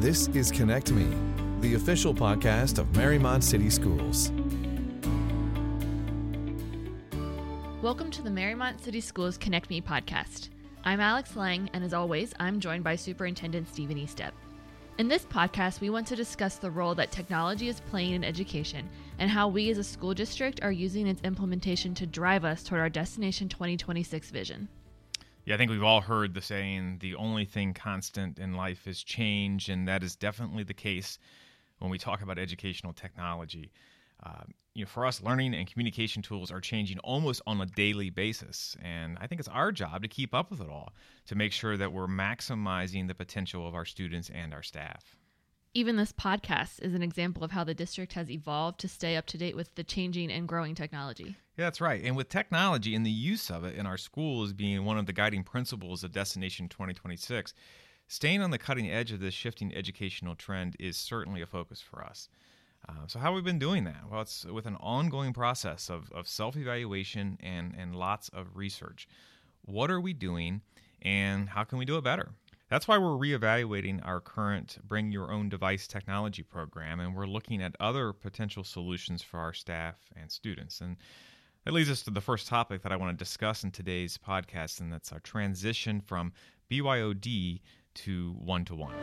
This is Connect Me, the official podcast of Mariemont City Schools. Welcome to the Mariemont City Schools Connect Me podcast. I'm Alex Lang, and as always, I'm joined by Superintendent Stephen Estep. In this podcast, we want to discuss the role that technology is playing in education and how we as a school district are using its implementation to drive us toward our Destination 2026 vision. Yeah, I think we've all heard the saying, the only thing constant in life is change, and that is definitely the case when we talk about educational technology. Uh, you know, for us, learning and communication tools are changing almost on a daily basis, and I think it's our job to keep up with it all to make sure that we're maximizing the potential of our students and our staff. Even this podcast is an example of how the district has evolved to stay up to date with the changing and growing technology. Yeah, that's right. And with technology and the use of it in our schools being one of the guiding principles of Destination 2026, staying on the cutting edge of this shifting educational trend is certainly a focus for us. Uh, so, how have we been doing that? Well, it's with an ongoing process of, of self evaluation and, and lots of research. What are we doing, and how can we do it better? That's why we're reevaluating our current Bring Your Own Device technology program, and we're looking at other potential solutions for our staff and students. And that leads us to the first topic that I want to discuss in today's podcast, and that's our transition from BYOD to one to one.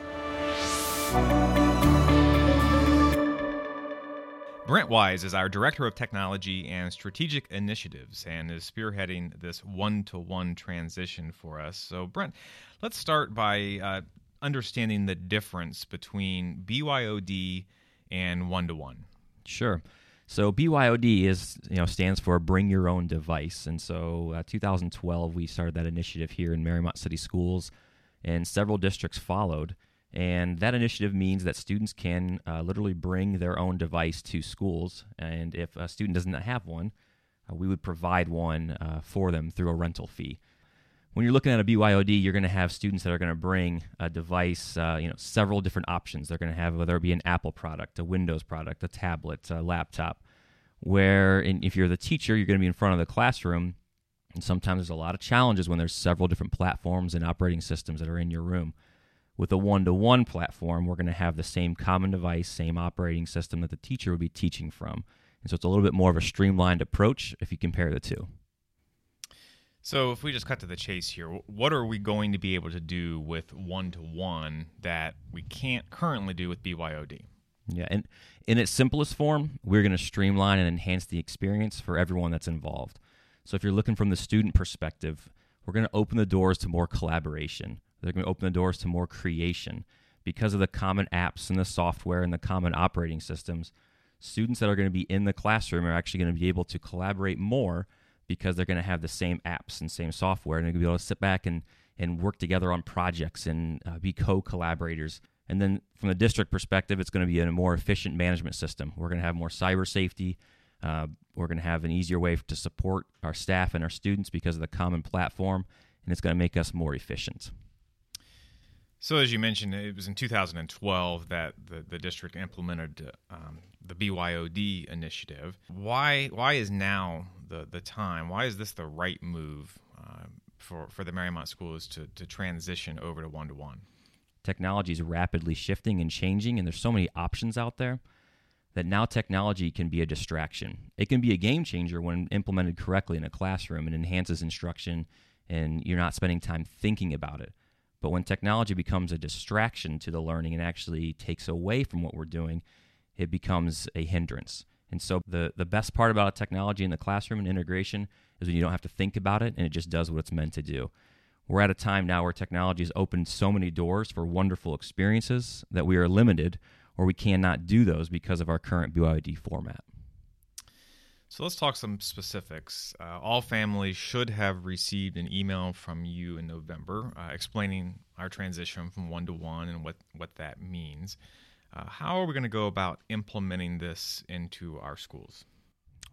Brent Wise is our Director of Technology and Strategic Initiatives and is spearheading this one to one transition for us. So, Brent, let's start by uh, understanding the difference between BYOD and one to one. Sure. So BYOD is you know stands for Bring Your Own Device, and so uh, 2012 we started that initiative here in Mariemont City Schools, and several districts followed. And that initiative means that students can uh, literally bring their own device to schools. And if a student does not have one, uh, we would provide one uh, for them through a rental fee. When you're looking at a BYOD, you're going to have students that are going to bring a device, uh, you know, several different options. They're going to have whether it be an Apple product, a Windows product, a tablet, a laptop. Where in, if you're the teacher, you're going to be in front of the classroom, and sometimes there's a lot of challenges when there's several different platforms and operating systems that are in your room with a one to one platform, we're going to have the same common device, same operating system that the teacher would be teaching from. And so it's a little bit more of a streamlined approach if you compare the two. So, if we just cut to the chase here, what are we going to be able to do with one to one that we can't currently do with BYOD? Yeah, and in its simplest form, we're going to streamline and enhance the experience for everyone that's involved. So, if you're looking from the student perspective, we're going to open the doors to more collaboration. They're going to open the doors to more creation because of the common apps and the software and the common operating systems. Students that are going to be in the classroom are actually going to be able to collaborate more because they're going to have the same apps and same software, and they're going to be able to sit back and and work together on projects and uh, be co-collaborators. And then from the district perspective, it's going to be a more efficient management system. We're going to have more cyber safety. Uh, we're going to have an easier way to support our staff and our students because of the common platform, and it's going to make us more efficient. So, as you mentioned, it was in 2012 that the, the district implemented um, the BYOD initiative. Why why is now the, the time? Why is this the right move uh, for, for the Mariemont schools to, to transition over to one to one? Technology is rapidly shifting and changing, and there's so many options out there that now technology can be a distraction. It can be a game changer when implemented correctly in a classroom and enhances instruction, and you're not spending time thinking about it but when technology becomes a distraction to the learning and actually takes away from what we're doing, it becomes a hindrance. And so the, the best part about technology in the classroom and integration is when you don't have to think about it and it just does what it's meant to do. We're at a time now where technology has opened so many doors for wonderful experiences that we are limited or we cannot do those because of our current BYOD format. So let's talk some specifics. Uh, all families should have received an email from you in November uh, explaining our transition from one to one and what, what that means. Uh, how are we going to go about implementing this into our schools?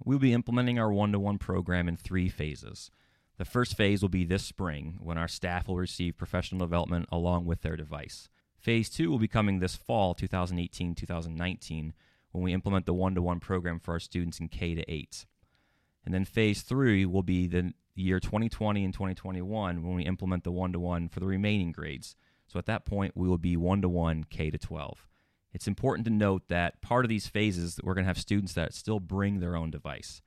We'll be implementing our one to one program in three phases. The first phase will be this spring when our staff will receive professional development along with their device. Phase two will be coming this fall, 2018 2019 when we implement the one to one program for our students in K to 8. And then phase three will be the year 2020 and 2021 when we implement the one to one for the remaining grades. So at that point, we will be one to one K to 12. It's important to note that part of these phases, that we're going to have students that still bring their own device.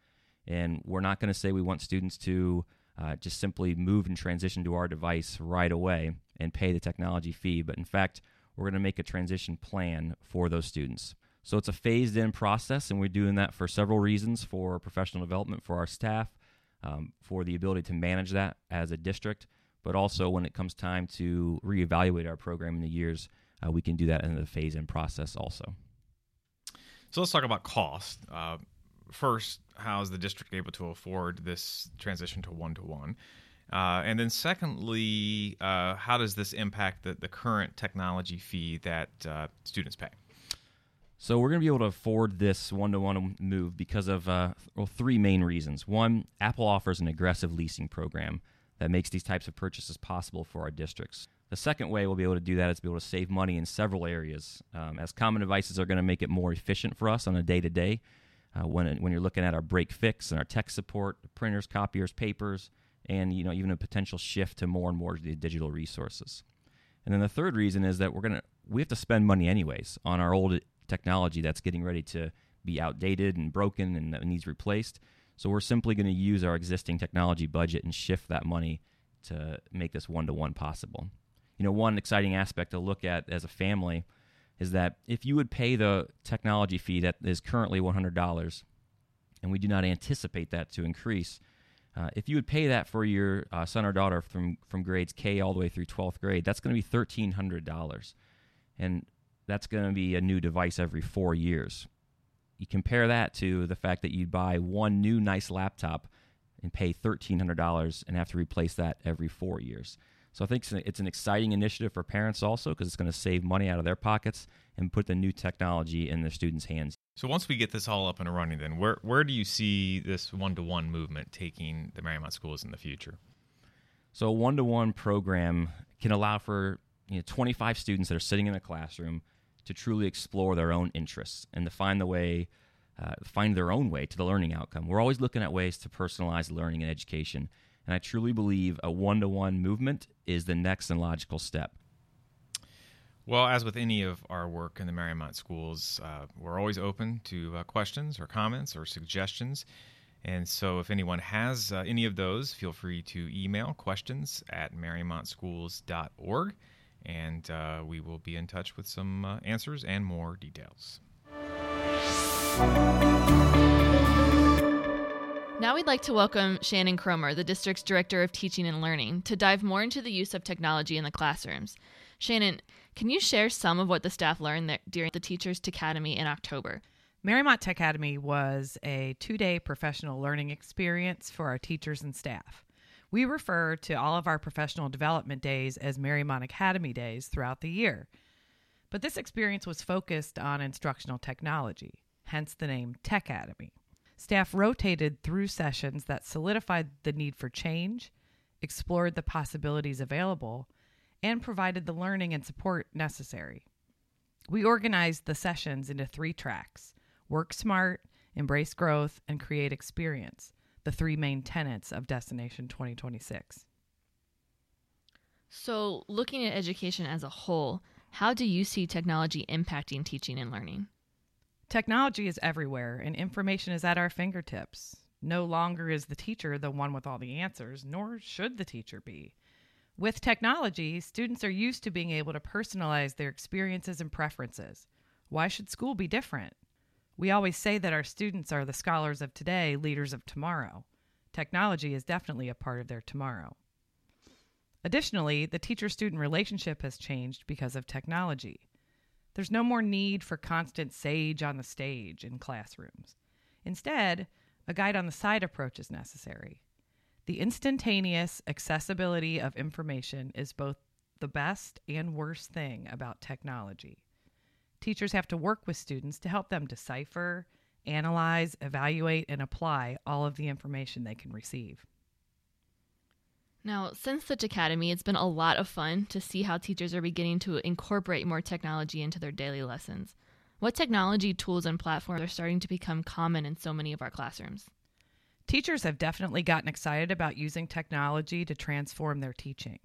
And we're not going to say we want students to uh, just simply move and transition to our device right away and pay the technology fee. But in fact, we're going to make a transition plan for those students. So it's a phased in process, and we're doing that for several reasons for professional development for our staff, um, for the ability to manage that as a district, but also when it comes time to reevaluate our program in the years, uh, we can do that in the phase in process also. So let's talk about cost. Uh, first, how is the district able to afford this transition to one to one? and then, secondly, uh, how does this impact the, the current technology fee that uh, students pay? So we're going to be able to afford this one-to-one move because of uh, well, three main reasons. One, Apple offers an aggressive leasing program that makes these types of purchases possible for our districts. The second way we'll be able to do that is be able to save money in several areas, um, as common devices are going to make it more efficient for us on a day-to-day. Uh, when when you're looking at our break fix and our tech support, printers, copiers, papers, and you know even a potential shift to more and more digital resources. And then the third reason is that we're gonna we have to spend money anyways on our old technology that's getting ready to be outdated and broken and needs replaced. So we're simply going to use our existing technology budget and shift that money to make this one to one possible. You know, one exciting aspect to look at as a family is that if you would pay the technology fee that is currently $100, and we do not anticipate that to increase, uh, if you would pay that for your uh, son or daughter from, from grades K all the way through 12th grade, that's going to be $1,300. And that's going to be a new device every four years. You compare that to the fact that you buy one new nice laptop and pay $1,300 and have to replace that every four years. So I think it's an exciting initiative for parents also because it's going to save money out of their pockets and put the new technology in the students' hands. So once we get this all up and running, then where where do you see this one to one movement taking the Mariemont schools in the future? So a one to one program can allow for you know 25 students that are sitting in a classroom to truly explore their own interests and to find the way, uh, find their own way to the learning outcome. We're always looking at ways to personalize learning and education, and I truly believe a one to one movement is the next and logical step. Well, as with any of our work in the Mariemont schools, uh, we're always open to uh, questions or comments or suggestions. And so, if anyone has uh, any of those, feel free to email questions at mariemontschools.org and uh, we will be in touch with some uh, answers and more details. Now we'd like to welcome Shannon Cromer, the district's Director of Teaching and Learning, to dive more into the use of technology in the classrooms. Shannon, can you share some of what the staff learned during the Teachers Academy in October? Mariemont Tech Academy was a two day professional learning experience for our teachers and staff. We refer to all of our professional development days as Mariemont Academy days throughout the year. But this experience was focused on instructional technology, hence the name Tech Academy. Staff rotated through sessions that solidified the need for change, explored the possibilities available, and provided the learning and support necessary. We organized the sessions into three tracks work smart, embrace growth, and create experience the three main tenets of Destination 2026. So, looking at education as a whole, how do you see technology impacting teaching and learning? Technology is everywhere, and information is at our fingertips. No longer is the teacher the one with all the answers, nor should the teacher be. With technology, students are used to being able to personalize their experiences and preferences. Why should school be different? We always say that our students are the scholars of today, leaders of tomorrow. Technology is definitely a part of their tomorrow. Additionally, the teacher student relationship has changed because of technology. There's no more need for constant sage on the stage in classrooms. Instead, a guide on the side approach is necessary. The instantaneous accessibility of information is both the best and worst thing about technology. Teachers have to work with students to help them decipher, analyze, evaluate, and apply all of the information they can receive. Now, since the Academy, it's been a lot of fun to see how teachers are beginning to incorporate more technology into their daily lessons. What technology tools and platforms are starting to become common in so many of our classrooms? Teachers have definitely gotten excited about using technology to transform their teaching.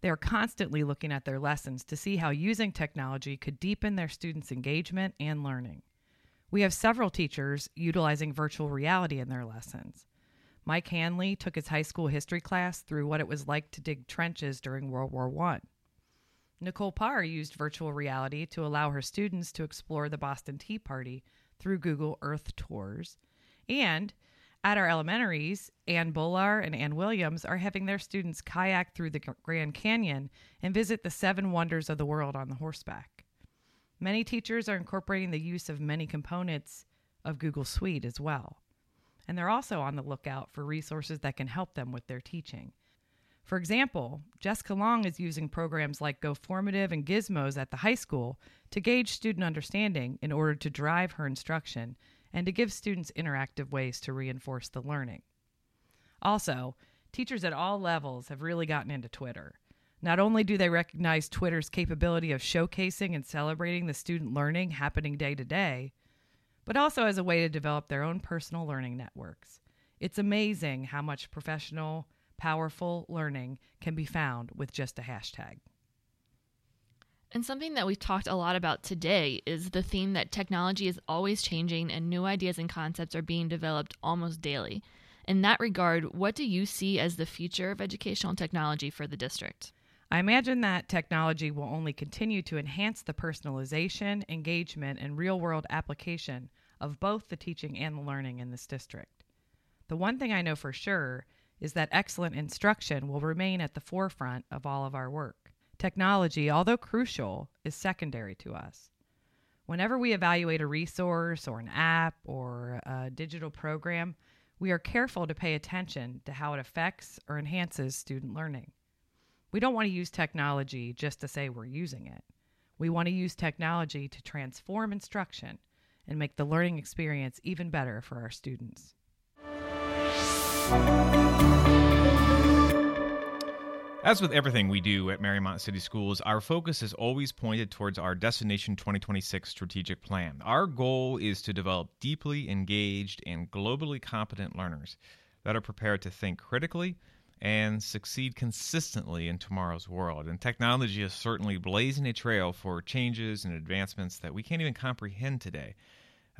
They are constantly looking at their lessons to see how using technology could deepen their students' engagement and learning. We have several teachers utilizing virtual reality in their lessons. Mike Hanley took his high school history class through what it was like to dig trenches during World War I. Nicole Parr used virtual reality to allow her students to explore the Boston Tea Party through Google Earth tours. And at our elementaries, Ann Bullar and Ann Williams are having their students kayak through the Grand Canyon and visit the seven wonders of the world on the horseback. Many teachers are incorporating the use of many components of Google Suite as well. And they're also on the lookout for resources that can help them with their teaching. For example, Jessica Long is using programs like GoFormative and Gizmos at the high school to gauge student understanding in order to drive her instruction and to give students interactive ways to reinforce the learning. Also, teachers at all levels have really gotten into Twitter. Not only do they recognize Twitter's capability of showcasing and celebrating the student learning happening day to day, but also as a way to develop their own personal learning networks. It's amazing how much professional, powerful learning can be found with just a hashtag. And something that we've talked a lot about today is the theme that technology is always changing and new ideas and concepts are being developed almost daily. In that regard, what do you see as the future of educational technology for the district? I imagine that technology will only continue to enhance the personalization, engagement, and real world application of both the teaching and the learning in this district. The one thing I know for sure is that excellent instruction will remain at the forefront of all of our work. Technology, although crucial, is secondary to us. Whenever we evaluate a resource or an app or a digital program, we are careful to pay attention to how it affects or enhances student learning. We don't want to use technology just to say we're using it. We want to use technology to transform instruction and make the learning experience even better for our students. As with everything we do at Mariemont City Schools, our focus is always pointed towards our Destination 2026 strategic plan. Our goal is to develop deeply engaged and globally competent learners that are prepared to think critically and succeed consistently in tomorrow's world. And technology is certainly blazing a trail for changes and advancements that we can't even comprehend today.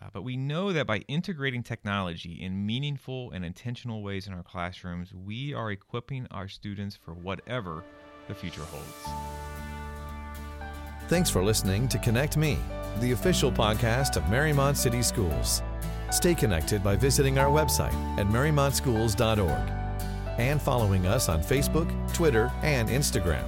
Uh, but we know that by integrating technology in meaningful and intentional ways in our classrooms, we are equipping our students for whatever the future holds. Thanks for listening to Connect Me, the official podcast of Mariemont City Schools. Stay connected by visiting our website at mariemontschools.org and following us on Facebook, Twitter, and Instagram.